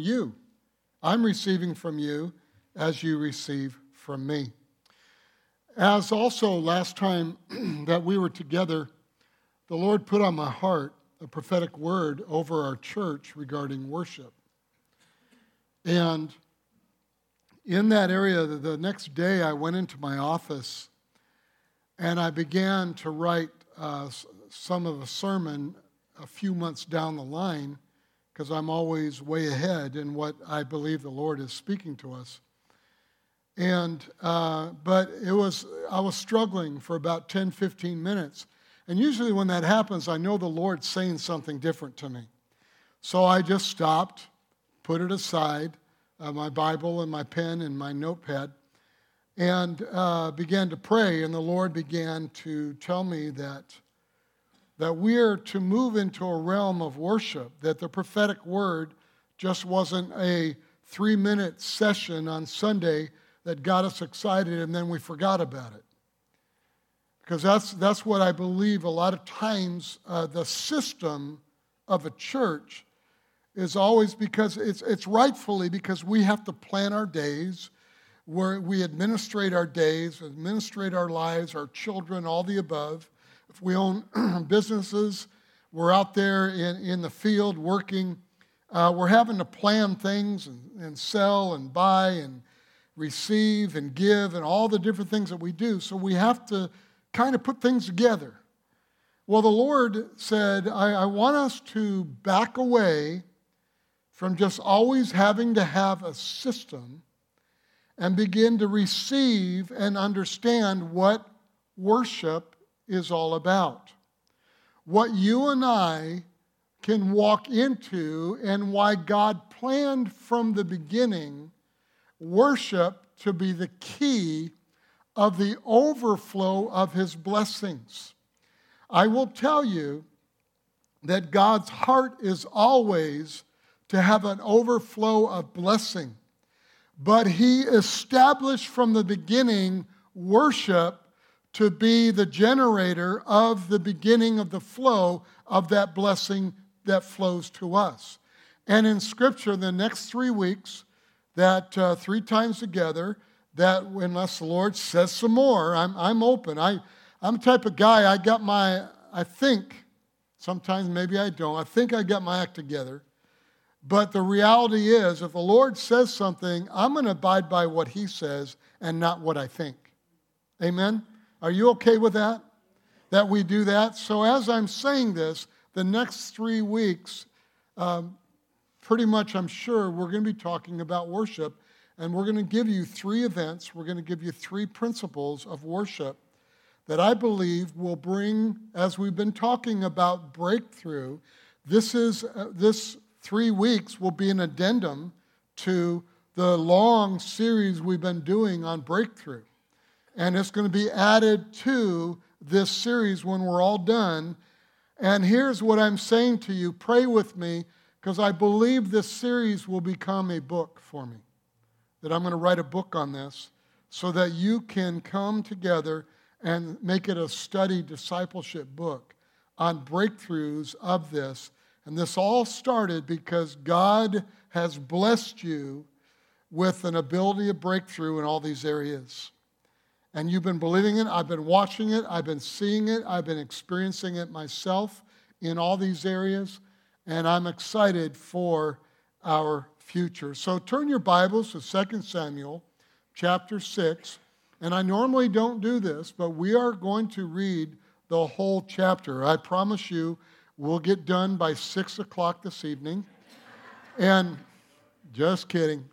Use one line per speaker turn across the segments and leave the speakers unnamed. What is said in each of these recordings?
you. I'm receiving from you as you receive from me. As also last time that we were together, the Lord put on my heart a prophetic word over our church regarding worship. And in that area, the next day I went into my office and I began to write uh, some of a sermon a few months down the line because I'm always way ahead in what I believe the Lord is speaking to us. And, uh, but it was, I was struggling for about 10, 15 minutes. And usually when that happens, I know the Lord's saying something different to me. So I just stopped, put it aside, uh, my Bible and my pen and my notepad, and uh, began to pray. And the Lord began to tell me that that we are to move into a realm of worship, that the prophetic word just wasn't a three minute session on Sunday that got us excited and then we forgot about it. Because that's, that's what I believe a lot of times uh, the system of a church is always because it's, it's rightfully because we have to plan our days, where we administrate our days, administrate our lives, our children, all the above if we own businesses, we're out there in, in the field working. Uh, we're having to plan things and, and sell and buy and receive and give and all the different things that we do. So we have to kind of put things together. Well, the Lord said, I, I want us to back away from just always having to have a system and begin to receive and understand what worship is all about. What you and I can walk into, and why God planned from the beginning worship to be the key of the overflow of his blessings. I will tell you that God's heart is always to have an overflow of blessing. But he established from the beginning worship to be the generator of the beginning of the flow of that blessing that flows to us. And in Scripture, the next three weeks, that uh, three times together, that unless the Lord says some more, I'm, I'm open. I, I'm the type of guy, I got my, I think, sometimes maybe I don't, I think I got my act together. But the reality is, if the Lord says something, I'm going to abide by what He says and not what I think. Amen? Are you okay with that? That we do that? So, as I'm saying this, the next three weeks, um, pretty much I'm sure we're going to be talking about worship. And we're going to give you three events. We're going to give you three principles of worship that I believe will bring, as we've been talking about breakthrough, this is uh, this three weeks will be an addendum to the long series we've been doing on breakthrough and it's going to be added to this series when we're all done. And here's what I'm saying to you pray with me because I believe this series will become a book for me. That I'm going to write a book on this so that you can come together and make it a study discipleship book on breakthroughs of this. And this all started because God has blessed you with an ability of breakthrough in all these areas and you've been believing it. I've been watching it. I've been seeing it. I've been experiencing it myself in all these areas. And I'm excited for our future. So turn your Bibles to 2 Samuel chapter 6. And I normally don't do this, but we are going to read the whole chapter. I promise you, we'll get done by 6 o'clock this evening. And just kidding.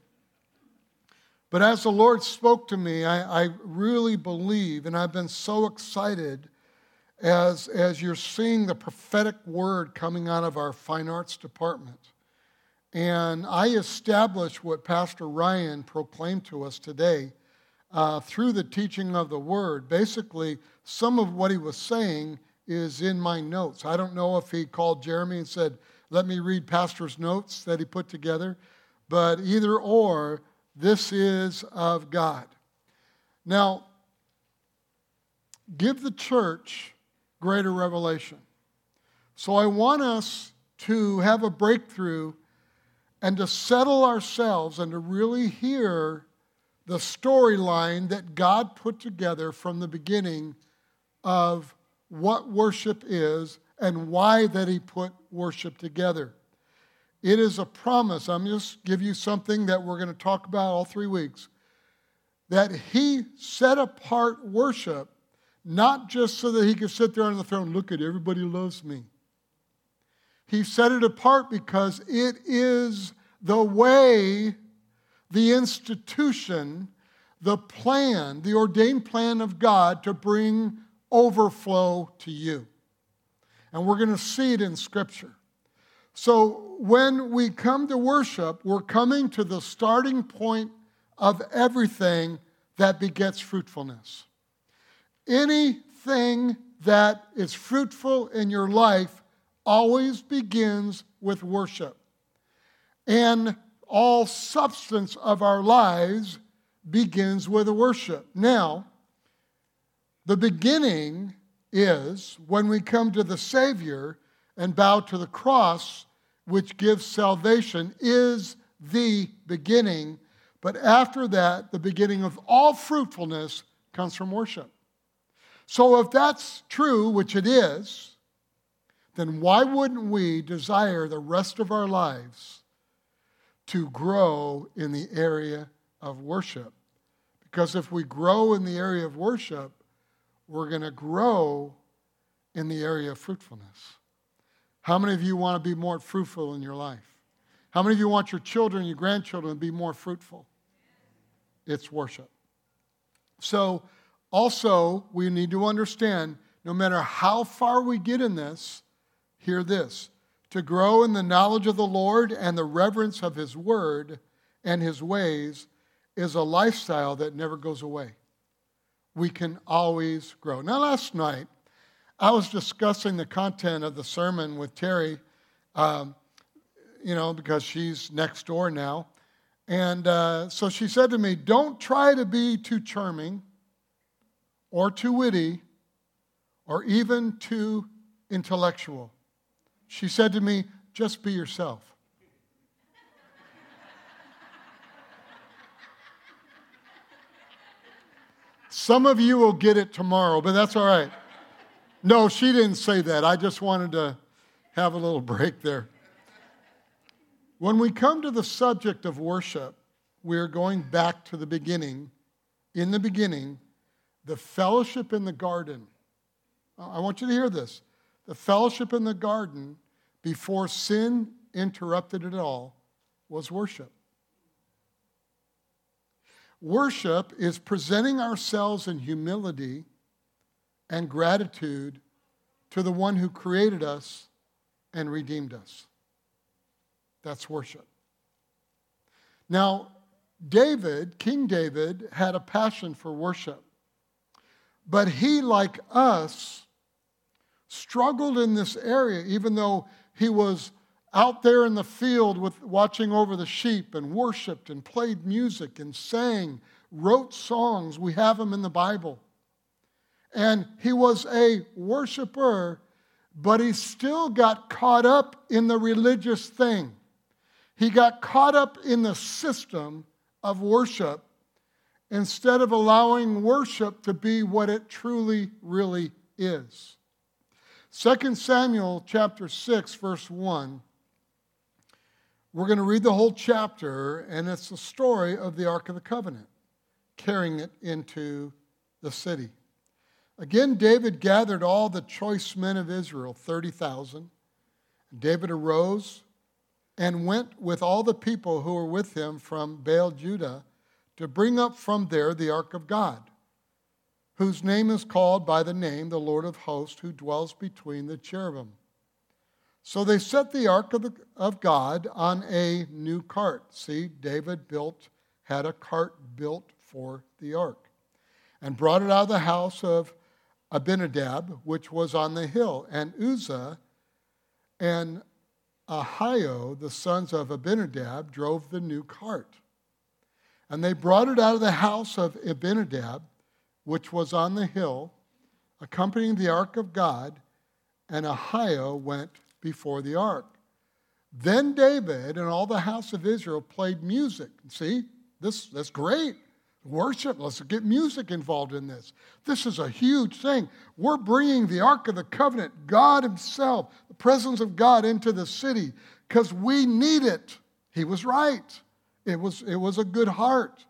But as the Lord spoke to me, I, I, really believe, and I've been so excited as, as you're seeing the prophetic word coming out of our fine arts department. And I established what Pastor Ryan proclaimed to us today uh, through the teaching of the word. Basically, some of what he was saying is in my notes. I don't know if he called Jeremy and said, Let me read Pastor's notes that he put together, but either or, this is of God. Now, give the church greater revelation. So I want us to have a breakthrough and to settle ourselves and to really hear the storyline that God put together from the beginning of what worship is and why that he put worship together. It is a promise. I'm just give you something that we're going to talk about all 3 weeks. That he set apart worship not just so that he could sit there on the throne, look at everybody loves me. He set it apart because it is the way, the institution, the plan, the ordained plan of God to bring overflow to you. And we're going to see it in Scripture. So when we come to worship, we're coming to the starting point of everything that begets fruitfulness. Anything that is fruitful in your life always begins with worship. And all substance of our lives begins with worship. Now, the beginning is when we come to the Savior and bow to the cross, which gives salvation, is the beginning. But after that, the beginning of all fruitfulness comes from worship. So if that's true, which it is, then why wouldn't we desire the rest of our lives to grow in the area of worship? Because if we grow in the area of worship, we're going to grow in the area of fruitfulness. How many of you want to be more fruitful in your life? How many of you want your children, your grandchildren to be more fruitful? It's worship. So, also, we need to understand no matter how far we get in this, hear this to grow in the knowledge of the Lord and the reverence of His word and His ways is a lifestyle that never goes away. We can always grow. Now, last night, I was discussing the content of the sermon with Terry, um, you know, because she's next door now. And uh, so she said to me, Don't try to be too charming or too witty or even too intellectual. She said to me, Just be yourself. Some of you will get it tomorrow, but that's all right. No, she didn't say that. I just wanted to have a little break there. When we come to the subject of worship, we are going back to the beginning. In the beginning, the fellowship in the garden. Uh, I want you to hear this. The fellowship in the garden, before sin interrupted it all, was worship. Worship is presenting ourselves in humility and gratitude to the one who created us and redeemed us. That's worship. Now, David, King David, had a passion for worship. But he, like us, struggled in this area, even though he was out there in the field with watching over the sheep and worshiped and played music and sang, wrote songs. We have them in the Bible. And he was a worshiper, but he still got caught up in the religious thing. He got caught up in the system of worship instead of allowing worship to be what it truly, really is. 2 Samuel chapter 6, verse 1. We're going to read the whole chapter, and it's the story of the Ark of the Covenant, carrying it into the city. Again, David gathered all the choice men of Israel, 30,000. David arose and went with all the people who were with him from Baal Judah to bring up from there the ark of God, whose name is called by the name the Lord of hosts, who dwells between the cherubim. So they set the ark of, the, of God on a new cart. See, David built, had a cart built for the ark, and brought it out of the house of Abinadab, which was on the hill. And Uzzah and Ahio, the sons of Abinadab, drove the new cart. And they brought it out of the house of Abinadab, which was on the hill, accompanying the ark of God, and Ahio went before the ark. Then David and all the house of Israel played music. See, this, that's great. Worship, let's get music involved in this. This is a huge thing. We're bringing the Ark of the Covenant, God Himself, the presence of God into the city because we need it. He was right. It was, it was a good heart.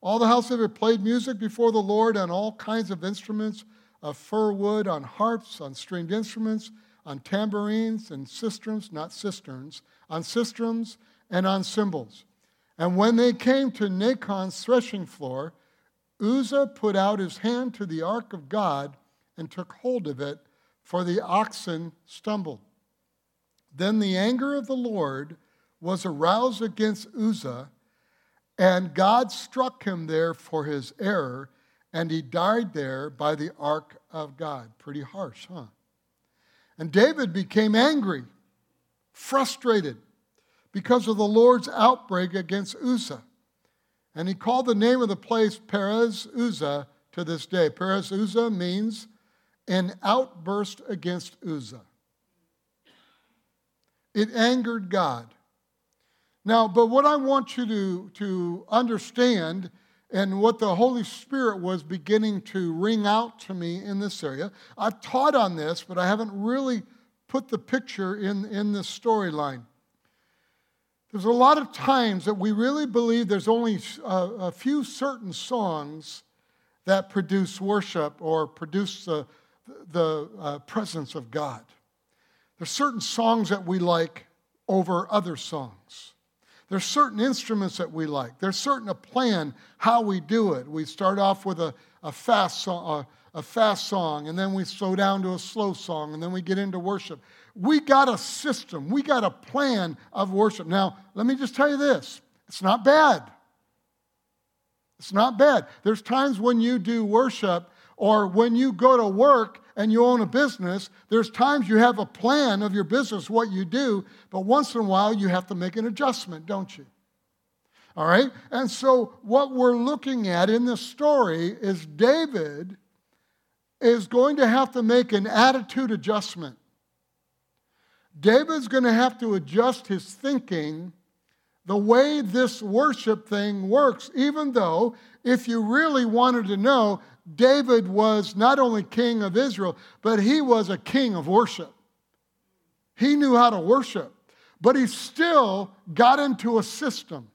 All the house of it played music before the Lord on all kinds of instruments of fir wood, on harps, on stringed instruments, on tambourines and cisterns, not cisterns, on cisterns and on cymbals. And when they came to Nacon's threshing floor, Uzzah put out his hand to the ark of God and took hold of it, for the oxen stumbled. Then the anger of the Lord was aroused against Uzzah, and God struck him there for his error, and he died there by the ark of God. Pretty harsh, huh? And David became angry, frustrated because of the Lord's outbreak against Uzzah. And he called the name of the place Perez Uzzah to this day. Perez Uzzah means an outburst against Uzzah. It angered God. Now, but what I want you to, to understand and what the Holy Spirit was beginning to ring out to me in this area. I've taught on this, but I haven't really put the picture in, in this storyline. There's a lot of times that we really believe there's only a, a few certain songs that produce worship or produce the, the uh, presence of God. There's certain songs that we like over other songs. There's certain instruments that we like. There's certain a plan how we do it. We start off with a, a fast song, a, a fast song, and then we slow down to a slow song, and then we get into worship. We got a system. We got a plan of worship. Now, let me just tell you this: it's not bad. It's not bad. There's times when you do worship or when you go to work and you own a business, there's times you have a plan of your business, what you do, but once in a while you have to make an adjustment, don't you? All right? And so what we're looking at in this story is David is going to have to make an attitude adjustment. David's going to have to adjust his thinking the way this worship thing works, even though, if you really wanted to know, David was not only king of Israel, but he was a king of worship. He knew how to worship, but he still got into a system.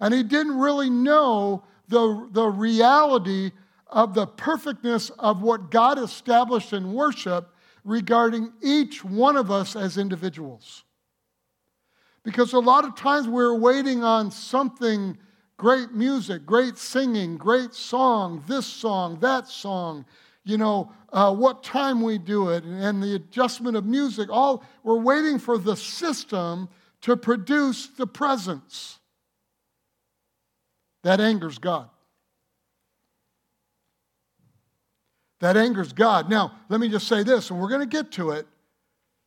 And he didn't really know the, the reality of the perfectness of what God established in worship regarding each one of us as individuals. Because a lot of times we're waiting on something great music, great singing, great song, this song, that song, you know, uh, what time we do it, and the adjustment of music. All we're waiting for the system to produce the presence. That angers God. That angers God. Now, let me just say this, and we're going to get to it,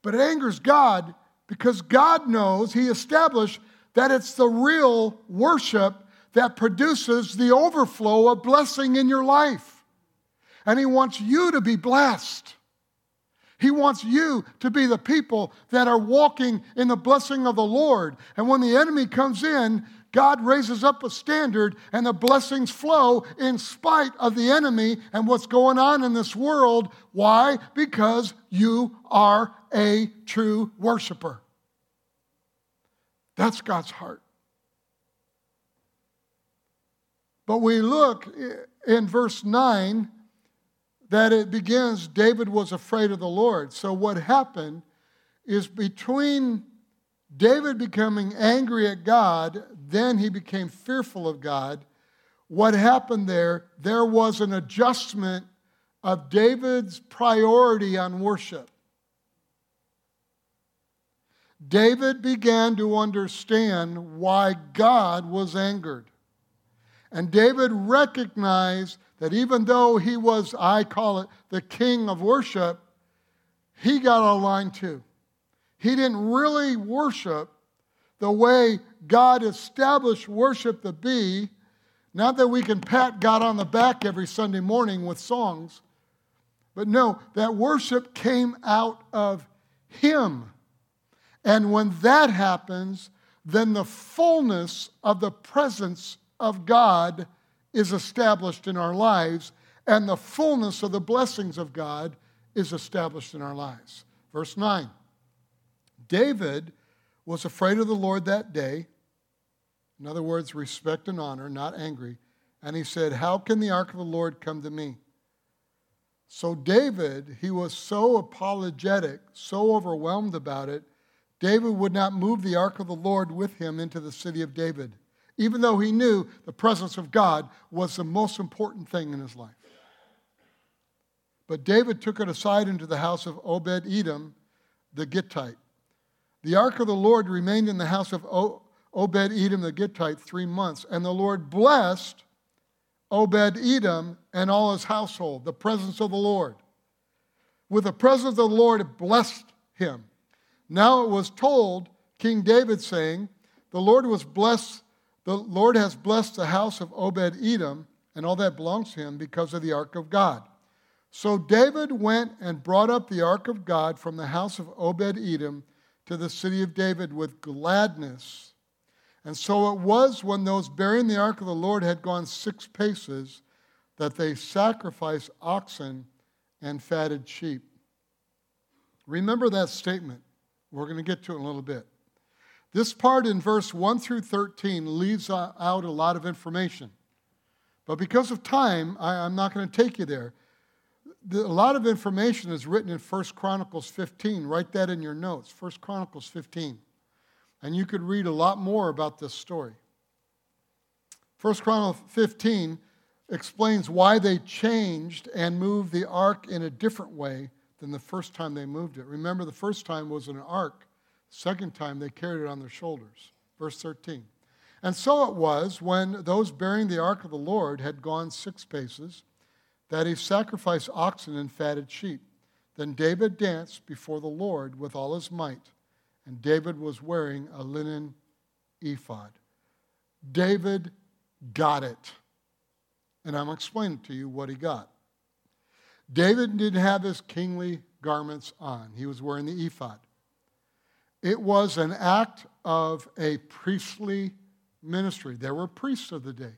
but it angers God because God knows, He established that it's the real worship that produces the overflow of blessing in your life. And He wants you to be blessed. He wants you to be the people that are walking in the blessing of the Lord. And when the enemy comes in, God raises up a standard and the blessings flow in spite of the enemy and what's going on in this world. Why? Because you are a true worshiper. That's God's heart. But we look in verse 9 that it begins David was afraid of the Lord. So what happened is between David becoming angry at God, then he became fearful of God. What happened there? There was an adjustment of David's priority on worship. David began to understand why God was angered. And David recognized that even though he was, I call it, the king of worship, he got a line too. He didn't really worship the way God established worship to be. Not that we can pat God on the back every Sunday morning with songs, but no, that worship came out of Him. And when that happens, then the fullness of the presence of God is established in our lives, and the fullness of the blessings of God is established in our lives. Verse 9 David was afraid of the Lord that day. In other words, respect and honor, not angry. And he said, How can the ark of the Lord come to me? So, David, he was so apologetic, so overwhelmed about it, David would not move the ark of the Lord with him into the city of David, even though he knew the presence of God was the most important thing in his life. But David took it aside into the house of Obed Edom the Gittite. The ark of the Lord remained in the house of Obed Edom the Gittite three months, and the Lord blessed Obed Edom and all his household, the presence of the Lord. With the presence of the Lord, blessed him. Now it was told King David, saying, The Lord was blessed, the Lord has blessed the house of Obed Edom and all that belongs to him because of the ark of God. So David went and brought up the ark of God from the house of Obed Edom to the city of David with gladness. And so it was when those bearing the ark of the Lord had gone six paces that they sacrificed oxen and fatted sheep. Remember that statement. We're going to get to it in a little bit. This part in verse 1 through 13 leaves out a lot of information. But because of time, I, am not going to take you there. A lot of information is written in 1 Chronicles 15. Write that in your notes 1 Chronicles 15. And you could read a lot more about this story. 1 Chronicles 15 explains why they changed and moved the ark in a different way than the first time they moved it. Remember, the first time was an ark, second time they carried it on their shoulders. Verse 13. And so it was when those bearing the ark of the Lord had gone six paces that he sacrificed oxen and fatted sheep. Then David danced before the Lord with all his might, and David was wearing a linen ephod. David got it. And I'm explaining to you what he got. David didn't have his kingly garments on, he was wearing the ephod. It was an act of a priestly ministry. There were priests of the day.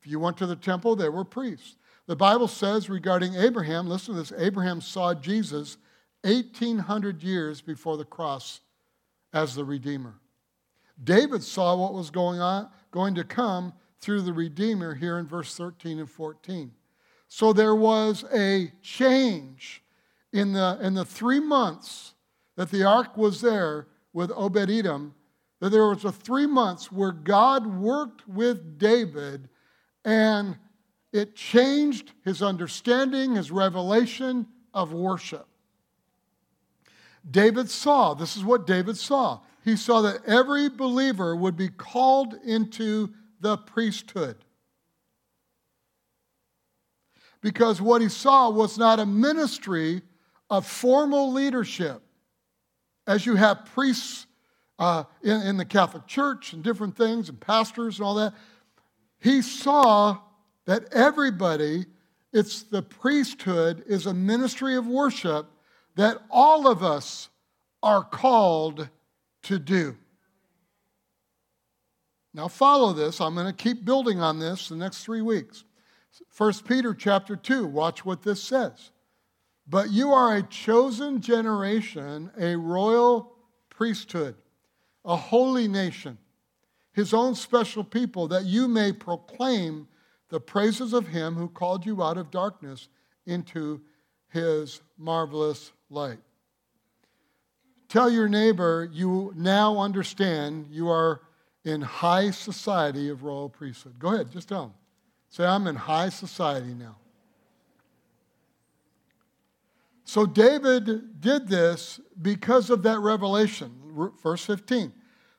If you went to the temple, there were priests. The Bible says regarding Abraham, listen to this Abraham saw Jesus 1800 years before the cross as the Redeemer. David saw what was going on, going to come through the Redeemer here in verse 13 and 14. So there was a change in the, in the three months that the ark was there with Obed Edom, that there was a three months where God worked with David and it changed his understanding, his revelation of worship. David saw, this is what David saw. He saw that every believer would be called into the priesthood because what he saw was not a ministry of formal leadership, as you have priests uh, in, in the Catholic Church and different things, and pastors and all that. He saw that everybody, it's the priesthood, is a ministry of worship that all of us are called to do. Now, follow this. I'm going to keep building on this the next three weeks. 1 Peter chapter 2, watch what this says. But you are a chosen generation, a royal priesthood, a holy nation, his own special people, that you may proclaim the praises of him who called you out of darkness into his marvelous light. Tell your neighbor you now understand you are in high society of royal priesthood. Go ahead, just tell him. Say, I'm in high society now. So David did this because of that revelation. Verse 15.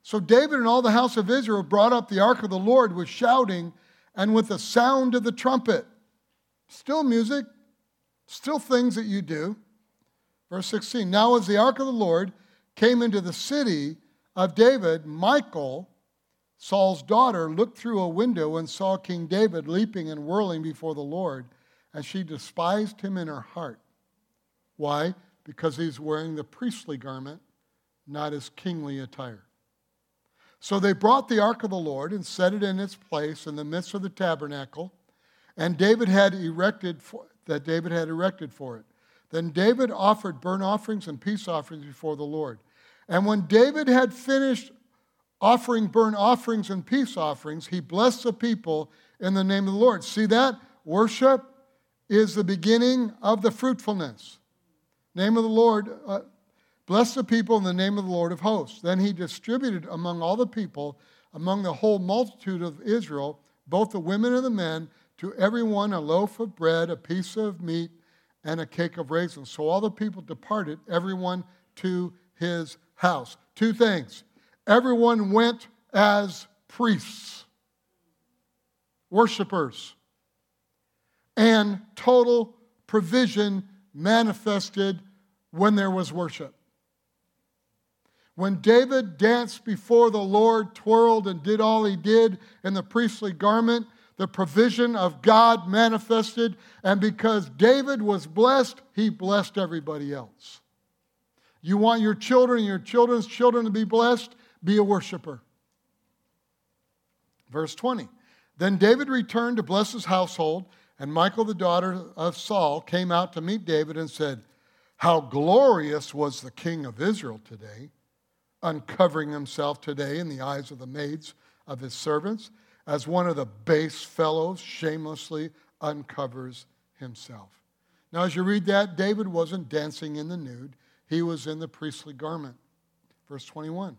So David and all the house of Israel brought up the ark of the Lord with shouting and with the sound of the trumpet. Still music, still things that you do. Verse 16. Now, as the ark of the Lord came into the city of David, Michal, Saul's daughter looked through a window and saw King David leaping and whirling before the Lord, and she despised him in her heart. Why? Because he's wearing the priestly garment not his kingly attire. So they brought the ark of the Lord and set it in its place in the midst of the tabernacle, and David had erected for, that David had erected for it. Then David offered burnt offerings and peace offerings before the Lord. And when David had finished offering burnt offerings and peace offerings, he blessed the people in the name of the Lord. See that? Worship is the beginning of the fruitfulness. Name of the Lord, uh, bless the people in the name of the Lord of hosts. Then he distributed among all the people, among the whole multitude of Israel, both the women and the men, to everyone a loaf of bread, a piece of meat, and a cake of raisins. So all the people departed, everyone to his house. Two things. Everyone went as priests, worshipers, and total provision manifested when there was worship. When David danced before the Lord, twirled and did all he did in the priestly garment, the provision of God manifested. And because David was blessed, he blessed everybody else. You want your children and your children's children to be blessed? Be a worshiper. Verse 20. Then David returned to bless his household, and Michal, the daughter of Saul, came out to meet David and said, How glorious was the king of Israel today, uncovering himself today in the eyes of the maids of his servants, as one of the base fellows shamelessly uncovers himself. Now, as you read that, David wasn't dancing in the nude, he was in the priestly garment. Verse 21.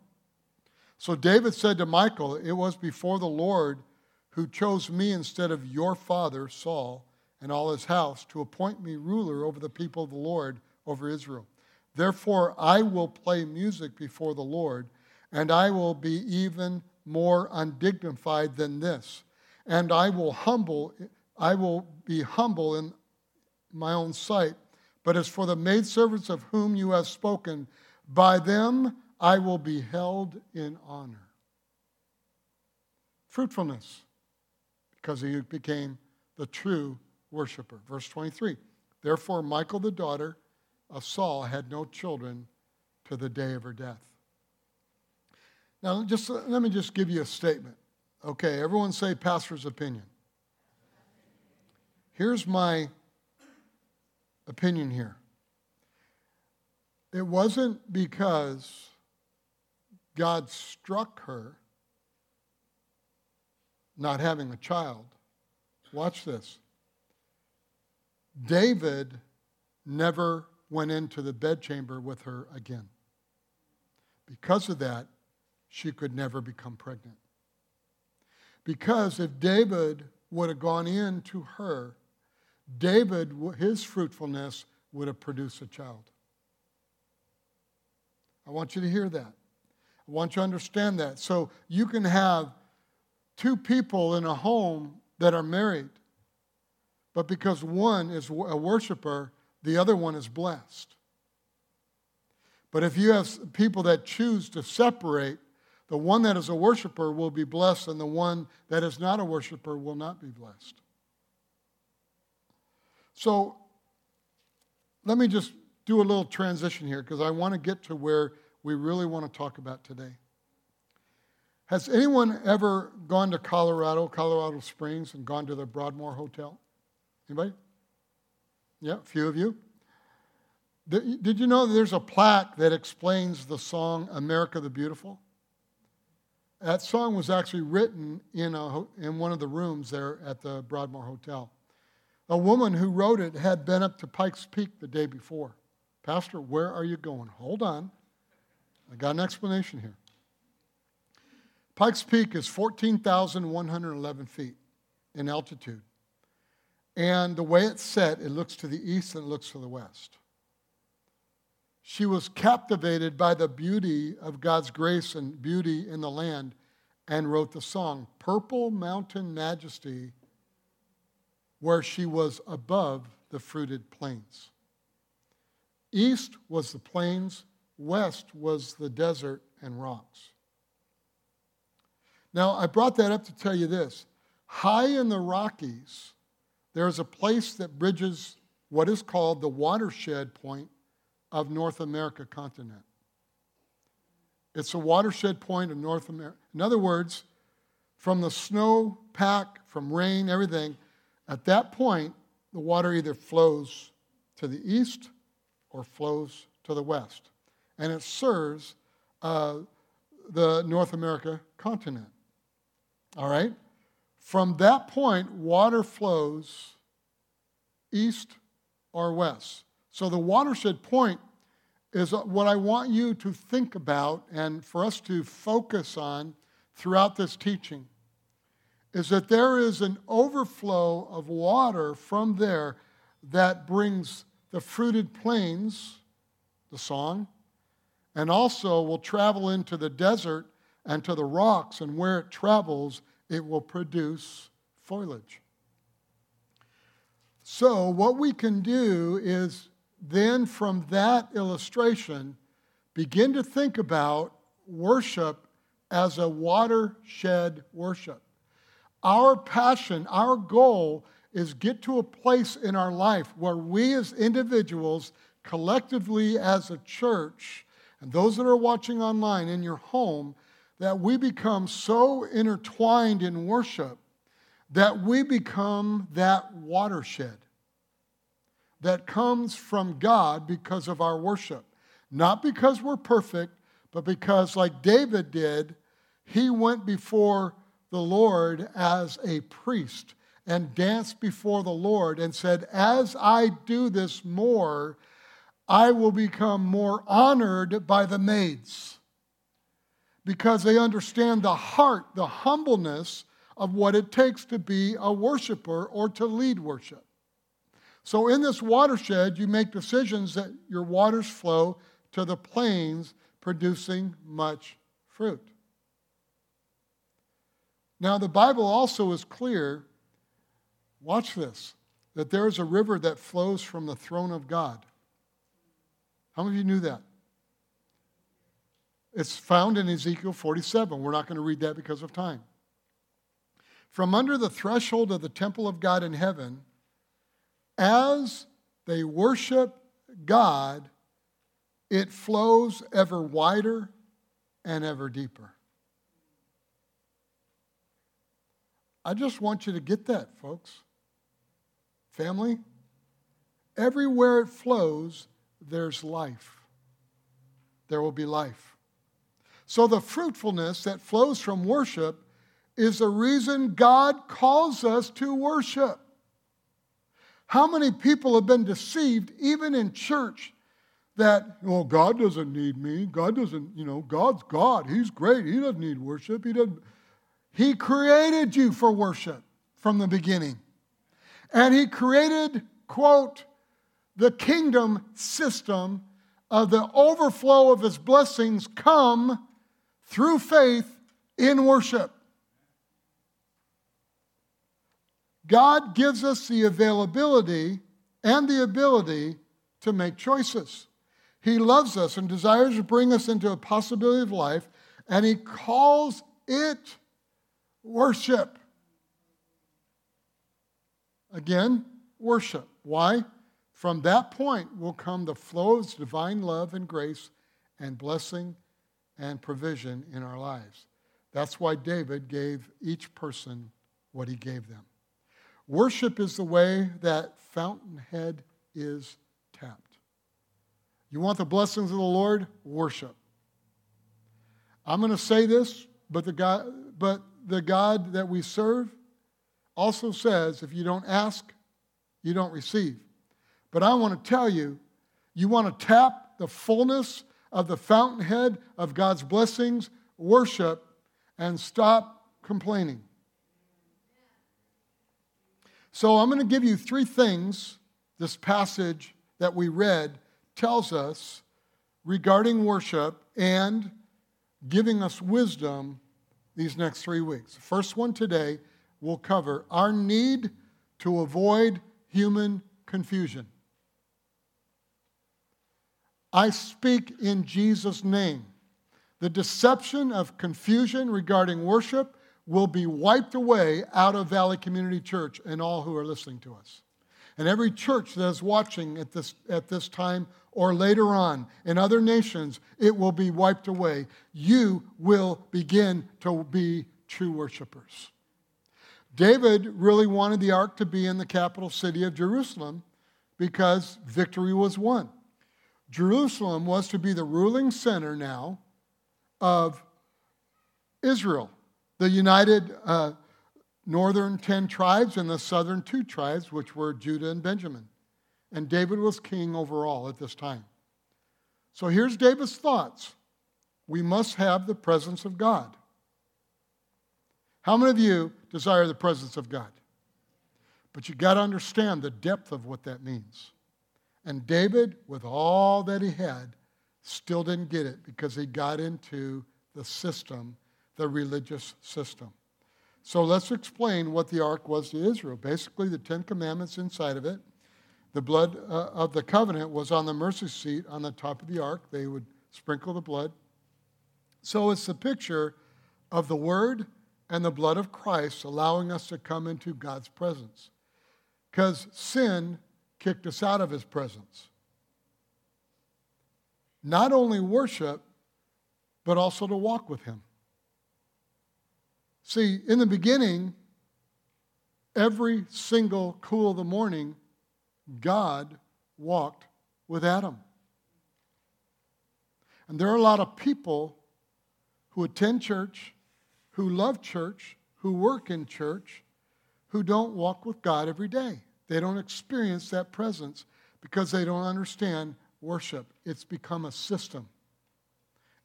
So David said to Michal, It was before the Lord who chose me instead of your father, Saul, and all his house to appoint me ruler over the people of the Lord, over Israel. Therefore, I will play music before the Lord, and I will be even more undignified than this. And I will humble, I will be humble in my own sight. But as for the maidservants of whom you have spoken, by them I will be held in honor. Fruitfulness, because he became the true worshiper. Verse 23 Therefore, Michal the daughter of Saul, had no children to the day of her death. Now, just let me just give you a statement. Okay, everyone say pastor's opinion. Here's my opinion here. It wasn't because God struck her not having a child. Watch this. David never went into the bedchamber with her again. Because of that, she could never become pregnant. Because if David would have gone in to her, David, his fruitfulness, would have produced a child. I want you to hear that. I want you to understand that. So you can have two people in a home that are married, but because one is a worshiper, the other one is blessed. But if you have people that choose to separate, the one that is a worshiper will be blessed, and the one that is not a worshiper will not be blessed. So let me just do a little transition here because I want to get to where we really want to talk about today. Has anyone ever gone to Colorado, Colorado Springs, and gone to the Broadmoor Hotel? Anybody? Yeah, a few of you. Did you know there's a plaque that explains the song America the Beautiful? That song was actually written in, a, in one of the rooms there at the Broadmoor Hotel. A woman who wrote it had been up to Pikes Peak the day before. Pastor, where are you going? Hold on. I got an explanation here. Pikes Peak is 14,111 feet in altitude. And the way it's set, it looks to the east and it looks to the west. She was captivated by the beauty of God's grace and beauty in the land and wrote the song, Purple Mountain Majesty, where she was above the fruited plains. East was the plains, west was the desert and rocks. Now, I brought that up to tell you this. High in the Rockies, there is a place that bridges what is called the watershed point of North America continent. It's a watershed point in North America. In other words, from the snow pack, from rain, everything, at that point, the water either flows to the east or flows to the west. And it serves uh, the North America continent. All right? From that point, water flows east or west. So the watershed point is what I want you to think about and for us to focus on throughout this teaching is that there is an overflow of water from there that brings the fruited plains, the song, and also will travel into the desert and to the rocks, and where it travels, it will produce foliage. So, what we can do is then from that illustration, begin to think about worship as a watershed worship. Our passion, our goal is get to a place in our life where we as individuals, collectively as a church, and those that are watching online in your home, that we become so intertwined in worship that we become that watershed that comes from God because of our worship. Not because we're perfect, but because, like David did, he went before the Lord as a priest and danced before the Lord and said, As I do this more, I will become more honored by the maids because they understand the heart, the humbleness of what it takes to be a worshiper or to lead worship. So, in this watershed, you make decisions that your waters flow to the plains, producing much fruit. Now, the Bible also is clear, watch this, that there is a river that flows from the throne of God. How many of you knew that? It's found in Ezekiel 47. We're not going to read that because of time. From under the threshold of the temple of God in heaven, as they worship God, it flows ever wider and ever deeper. I just want you to get that, folks. Family, everywhere it flows, there's life. There will be life. So the fruitfulness that flows from worship is the reason God calls us to worship. How many people have been deceived, even in church, that, well, God doesn't need me. God doesn't, you know, God's God. He's great. He doesn't need worship. He doesn't. He created you for worship from the beginning. And He created, quote, the kingdom system of the overflow of His blessings come through faith in worship. God gives us the availability and the ability to make choices. He loves us and desires to bring us into a possibility of life, and He calls it worship. Again, worship. Why? From that point will come the flow of divine love and grace and blessing and provision in our lives. That's why David gave each person what he gave them. Worship is the way that fountainhead is tapped. You want the blessings of the Lord? Worship. I'm going to say this, but the God, but the God that we serve also says if you don't ask, you don't receive. But I want to tell you, you want to tap the fullness of the fountainhead of God's blessings, worship, and stop complaining. So I'm going to give you three things this passage that we read tells us regarding worship and giving us wisdom these next three weeks. The first one today will cover our need to avoid human confusion. I speak in Jesus' name. The deception of confusion regarding worship will be wiped away out of Valley Community Church and all who are listening to us. And every church that is watching at this, at this time or later on in other nations, it will be wiped away. You will begin to be true worshipers. David really wanted the ark to be in the capital city of Jerusalem because victory was won. Jerusalem was to be the ruling center now of Israel, the united uh, northern 10 tribes and the southern two tribes, which were Judah and Benjamin. And David was king overall at this time. So here's David's thoughts we must have the presence of God. How many of you desire the presence of God? But you got to understand the depth of what that means. And David, with all that he had, still didn't get it because he got into the system, the religious system. So let's explain what the ark was to Israel. Basically, the Ten Commandments inside of it. The blood uh, of the covenant was on the mercy seat on the top of the ark. They would sprinkle the blood. So it's the picture of the Word and the blood of Christ allowing us to come into God's presence. Because sin kicked us out of his presence. Not only worship, but also to walk with him. See, in the beginning, every single cool of the morning, God walked with Adam. And there are a lot of people who attend church, who love church, who work in church, who don't walk with God every day. They don't experience that presence because they don't understand worship. It's become a system,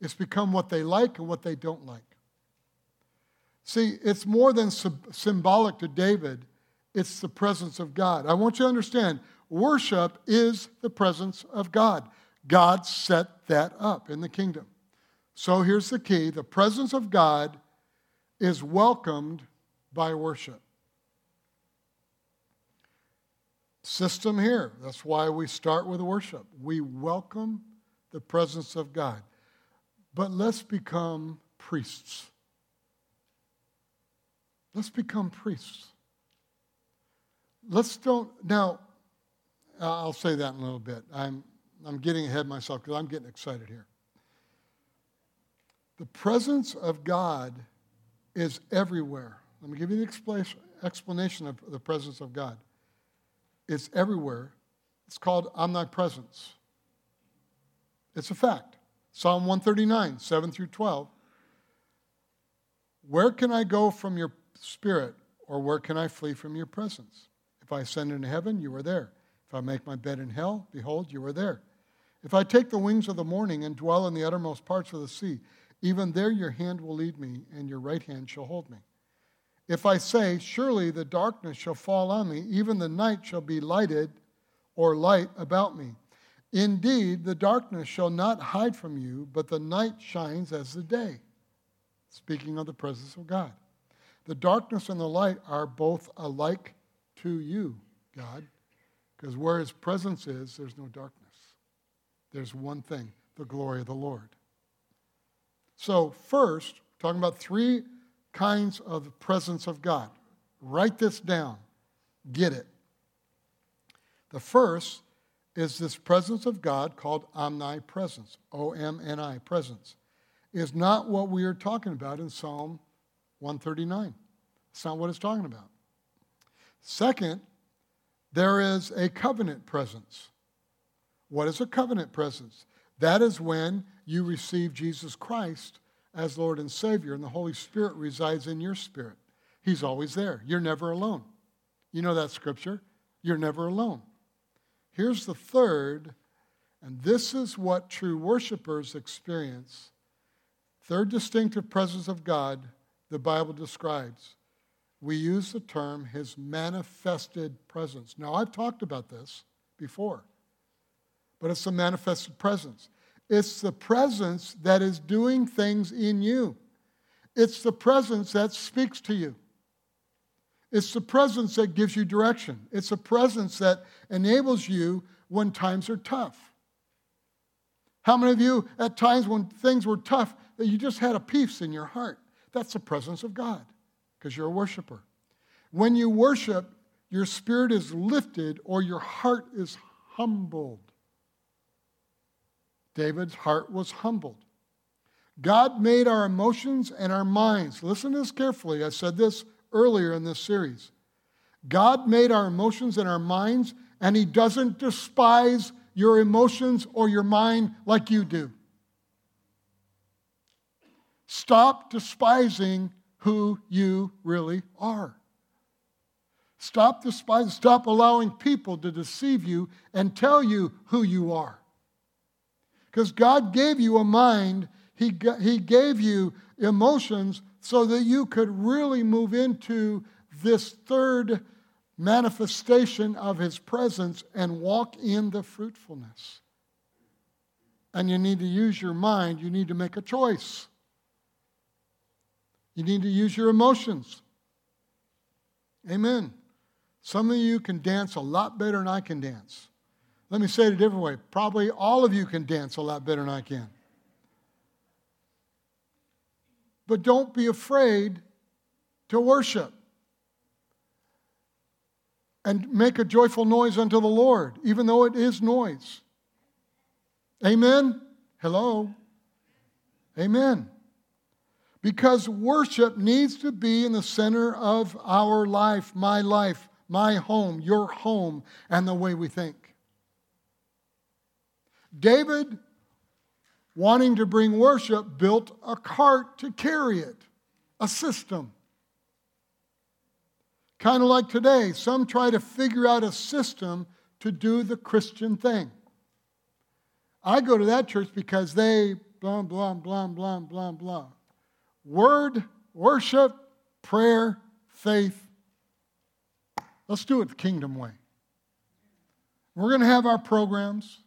it's become what they like and what they don't like. See, it's more than symbolic to David, it's the presence of God. I want you to understand worship is the presence of God. God set that up in the kingdom. So here's the key the presence of God is welcomed by worship. System here. That's why we start with worship. We welcome the presence of God. But let's become priests. Let's become priests. Let's don't, now, I'll say that in a little bit. I'm, I'm getting ahead of myself because I'm getting excited here. The presence of God is everywhere. Let me give you the explanation of the presence of God. It's everywhere. It's called omnipresence. It's a fact. Psalm 139, 7 through 12. Where can I go from your spirit, or where can I flee from your presence? If I ascend into heaven, you are there. If I make my bed in hell, behold, you are there. If I take the wings of the morning and dwell in the uttermost parts of the sea, even there your hand will lead me, and your right hand shall hold me. If I say, Surely the darkness shall fall on me, even the night shall be lighted or light about me. Indeed, the darkness shall not hide from you, but the night shines as the day. Speaking of the presence of God. The darkness and the light are both alike to you, God, because where His presence is, there's no darkness. There's one thing the glory of the Lord. So, first, talking about three kinds of presence of God. Write this down. Get it. The first is this presence of God called omnipresence, O M N I, presence, is not what we are talking about in Psalm 139. It's not what it's talking about. Second, there is a covenant presence. What is a covenant presence? That is when you receive Jesus Christ as Lord and Savior, and the Holy Spirit resides in your spirit. He's always there. You're never alone. You know that scripture? You're never alone. Here's the third, and this is what true worshipers experience. Third distinctive presence of God the Bible describes. We use the term his manifested presence. Now, I've talked about this before, but it's a manifested presence. It's the presence that is doing things in you. It's the presence that speaks to you. It's the presence that gives you direction. It's the presence that enables you when times are tough. How many of you, at times when things were tough, that you just had a peace in your heart? That's the presence of God because you're a worshiper. When you worship, your spirit is lifted or your heart is humbled. David's heart was humbled. God made our emotions and our minds. Listen to this carefully. I said this earlier in this series. God made our emotions and our minds, and He doesn't despise your emotions or your mind like you do. Stop despising who you really are. Stop despising, stop allowing people to deceive you and tell you who you are. Because God gave you a mind, he, he gave you emotions so that you could really move into this third manifestation of His presence and walk in the fruitfulness. And you need to use your mind, you need to make a choice. You need to use your emotions. Amen. Some of you can dance a lot better than I can dance. Let me say it a different way. Probably all of you can dance a lot better than I can. But don't be afraid to worship and make a joyful noise unto the Lord, even though it is noise. Amen? Hello? Amen. Because worship needs to be in the center of our life, my life, my home, your home, and the way we think. David, wanting to bring worship, built a cart to carry it, a system. Kind of like today, some try to figure out a system to do the Christian thing. I go to that church because they blah, blah, blah, blah, blah, blah. Word, worship, prayer, faith. Let's do it the kingdom way. We're going to have our programs.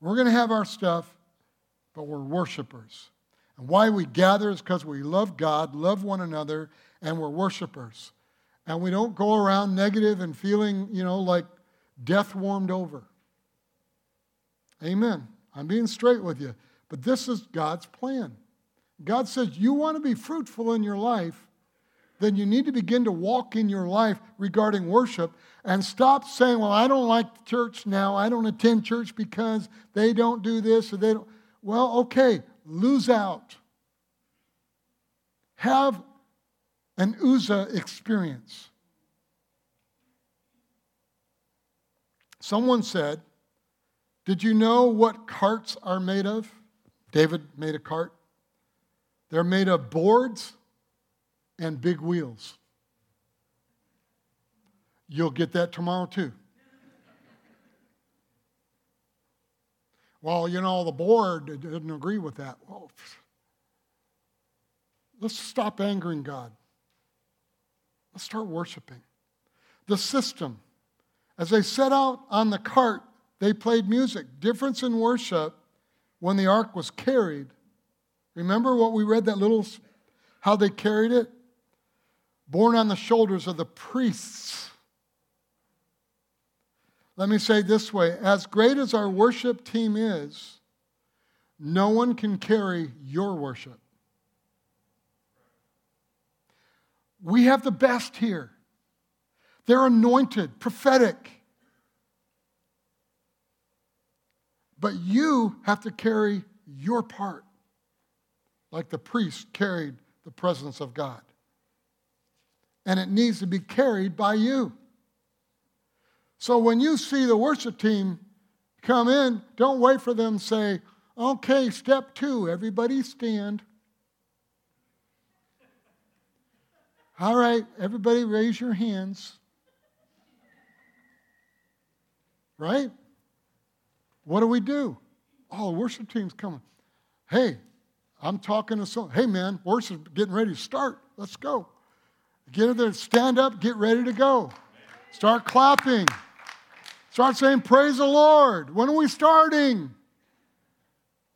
We're going to have our stuff, but we're worshipers. And why we gather is because we love God, love one another, and we're worshipers. And we don't go around negative and feeling, you know, like death warmed over. Amen. I'm being straight with you. But this is God's plan. God says, You want to be fruitful in your life, then you need to begin to walk in your life regarding worship and stop saying, Well, I don't like the church now. I don't attend church because they don't do this or they don't. Well, okay, lose out. Have an Uzzah experience. Someone said, Did you know what carts are made of? David made a cart. They're made of boards and big wheels. You'll get that tomorrow too. well, you know, the board didn't agree with that. Well, let's stop angering God. Let's start worshiping. The system. As they set out on the cart, they played music. Difference in worship when the ark was carried. Remember what we read that little, how they carried it? Borne on the shoulders of the priests. Let me say this way as great as our worship team is, no one can carry your worship. We have the best here. They're anointed, prophetic. But you have to carry your part, like the priest carried the presence of God. And it needs to be carried by you. So when you see the worship team come in, don't wait for them to say, okay, step two, everybody stand. All right, everybody raise your hands. Right? What do we do? Oh, the worship team's coming. Hey, I'm talking to someone. Hey, man, worship getting ready to start. Let's go. Get in there, stand up, get ready to go. Start clapping. Start saying, Praise the Lord. When are we starting?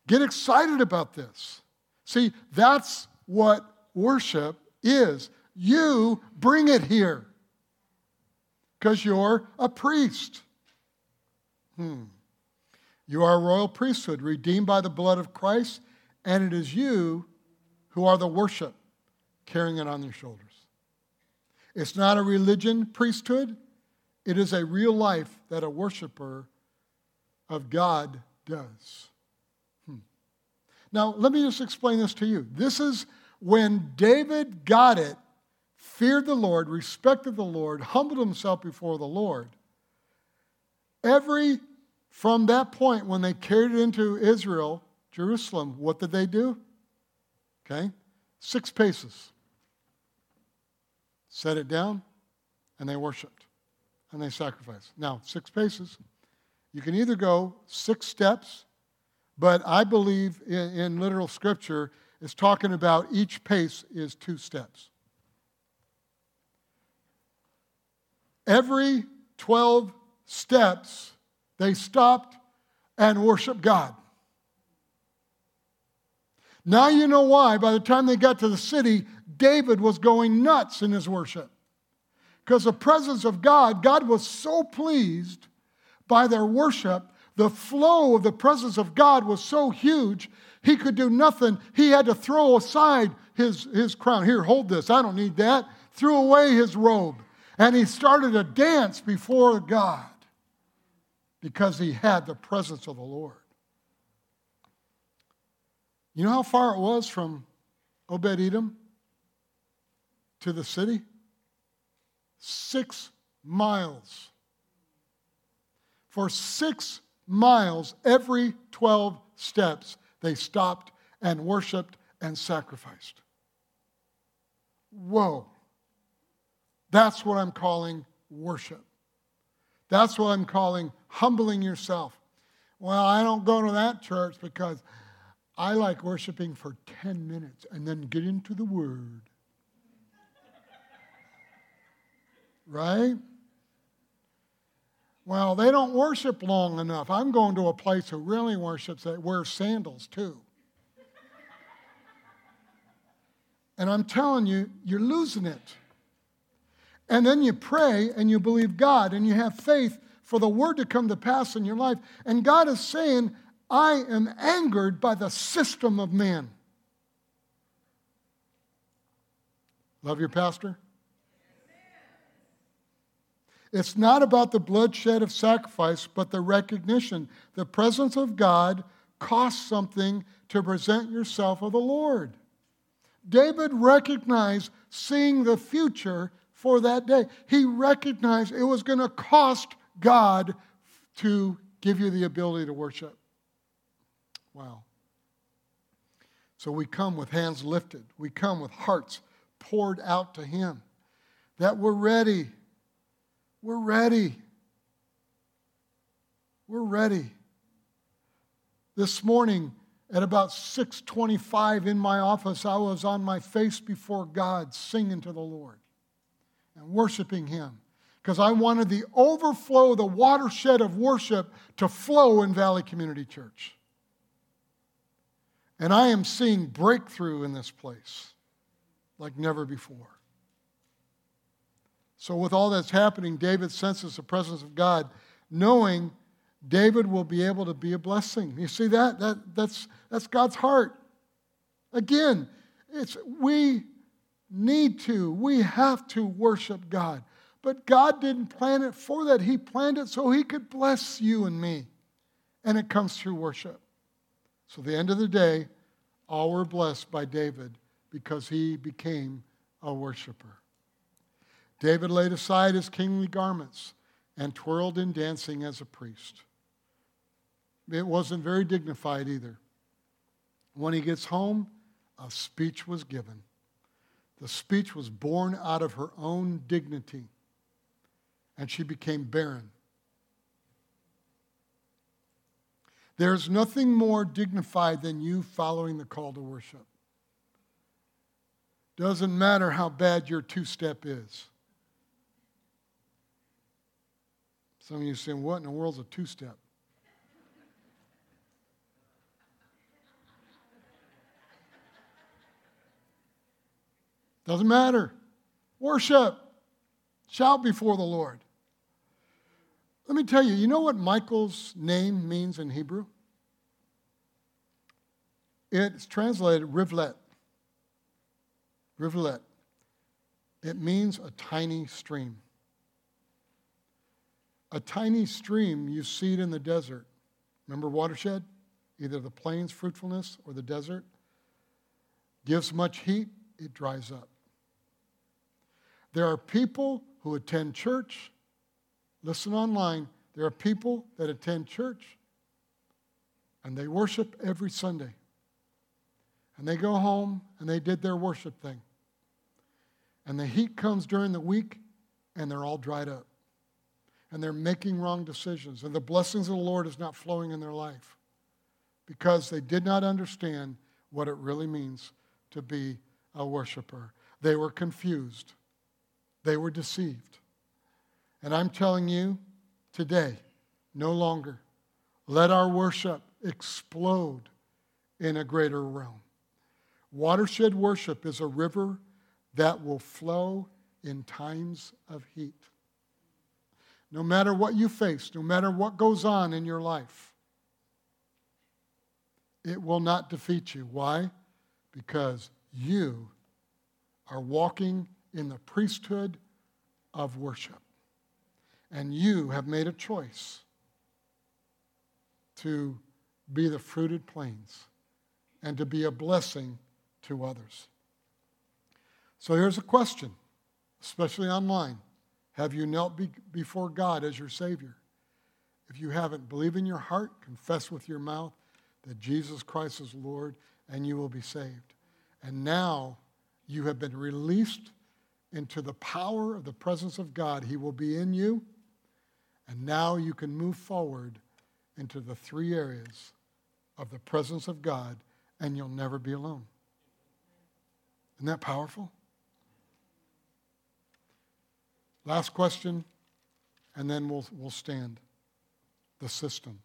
Get excited about this. See, that's what worship is. You bring it here because you're a priest. Hmm. You are a royal priesthood, redeemed by the blood of Christ, and it is you who are the worship, carrying it on your shoulders. It's not a religion priesthood, It is a real life that a worshiper of God does. Hmm. Now, let me just explain this to you. This is when David got it, feared the Lord, respected the Lord, humbled himself before the Lord. Every, from that point when they carried it into Israel, Jerusalem, what did they do? Okay, six paces. Set it down, and they worshiped and they sacrificed. Now, six paces. You can either go six steps, but I believe in, in literal scripture is talking about each pace is two steps. Every 12 steps, they stopped and worshiped God. Now you know why, by the time they got to the city, David was going nuts in his worship. Because the presence of God, God was so pleased by their worship. The flow of the presence of God was so huge, he could do nothing. He had to throw aside his, his crown. Here, hold this. I don't need that. Threw away his robe. And he started a dance before God because he had the presence of the Lord. You know how far it was from Obed Edom to the city? Six miles. For six miles, every 12 steps, they stopped and worshiped and sacrificed. Whoa. That's what I'm calling worship. That's what I'm calling humbling yourself. Well, I don't go to that church because I like worshiping for 10 minutes and then get into the Word. Right? Well, they don't worship long enough. I'm going to a place who really worships that wears sandals too. And I'm telling you, you're losing it. And then you pray and you believe God and you have faith for the word to come to pass in your life. And God is saying, I am angered by the system of man. Love your pastor? It's not about the bloodshed of sacrifice, but the recognition. The presence of God costs something to present yourself of the Lord. David recognized seeing the future for that day. He recognized it was going to cost God to give you the ability to worship. Wow. So we come with hands lifted, we come with hearts poured out to Him, that we're ready we're ready. We're ready. This morning at about 6:25 in my office I was on my face before God singing to the Lord and worshiping him because I wanted the overflow, the watershed of worship to flow in Valley Community Church. And I am seeing breakthrough in this place like never before. So, with all that's happening, David senses the presence of God, knowing David will be able to be a blessing. You see that? that that's, that's God's heart. Again, it's we need to, we have to worship God. But God didn't plan it for that. He planned it so He could bless you and me. And it comes through worship. So, the end of the day, all were blessed by David because he became a worshiper. David laid aside his kingly garments and twirled in dancing as a priest. It wasn't very dignified either. When he gets home, a speech was given. The speech was born out of her own dignity, and she became barren. There's nothing more dignified than you following the call to worship. Doesn't matter how bad your two step is. Some of you saying, What in the world's a two step? Doesn't matter. Worship. Shout before the Lord. Let me tell you, you know what Michal's name means in Hebrew? It's translated rivulet. Rivulet. It means a tiny stream. A tiny stream, you see it in the desert. Remember watershed? Either the plains, fruitfulness, or the desert. Gives much heat, it dries up. There are people who attend church. Listen online. There are people that attend church and they worship every Sunday. And they go home and they did their worship thing. And the heat comes during the week and they're all dried up. And they're making wrong decisions. And the blessings of the Lord is not flowing in their life because they did not understand what it really means to be a worshiper. They were confused, they were deceived. And I'm telling you today, no longer. Let our worship explode in a greater realm. Watershed worship is a river that will flow in times of heat. No matter what you face, no matter what goes on in your life, it will not defeat you. Why? Because you are walking in the priesthood of worship. And you have made a choice to be the fruited plains and to be a blessing to others. So here's a question, especially online. Have you knelt be- before God as your Savior? If you haven't, believe in your heart, confess with your mouth that Jesus Christ is Lord, and you will be saved. And now you have been released into the power of the presence of God. He will be in you, and now you can move forward into the three areas of the presence of God, and you'll never be alone. Isn't that powerful? Last question, and then we'll, we'll stand. The system.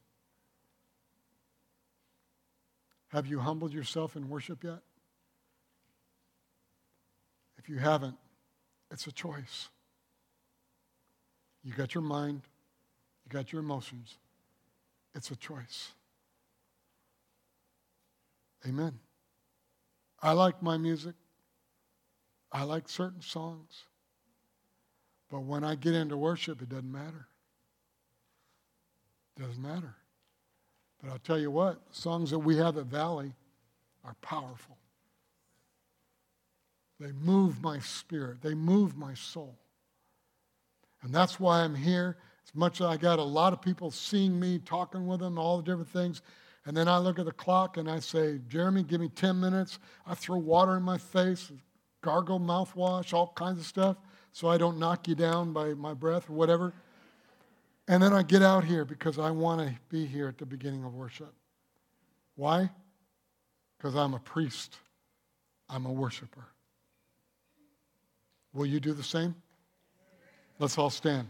Have you humbled yourself in worship yet? If you haven't, it's a choice. You got your mind, you got your emotions. It's a choice. Amen. I like my music. I like certain songs. But when I get into worship, it doesn't matter. It doesn't matter. But I'll tell you what, songs that we have at Valley are powerful. They move my spirit, they move my soul. And that's why I'm here. As much as I got a lot of people seeing me, talking with them, all the different things. And then I look at the clock and I say, Jeremy, give me 10 minutes. I throw water in my face, gargle mouthwash, all kinds of stuff, so I don't knock you down by my breath or whatever. And then I get out here because I want to be here at the beginning of worship. Why? Because I'm a priest, I'm a worshiper. Will you do the same? Let's all stand.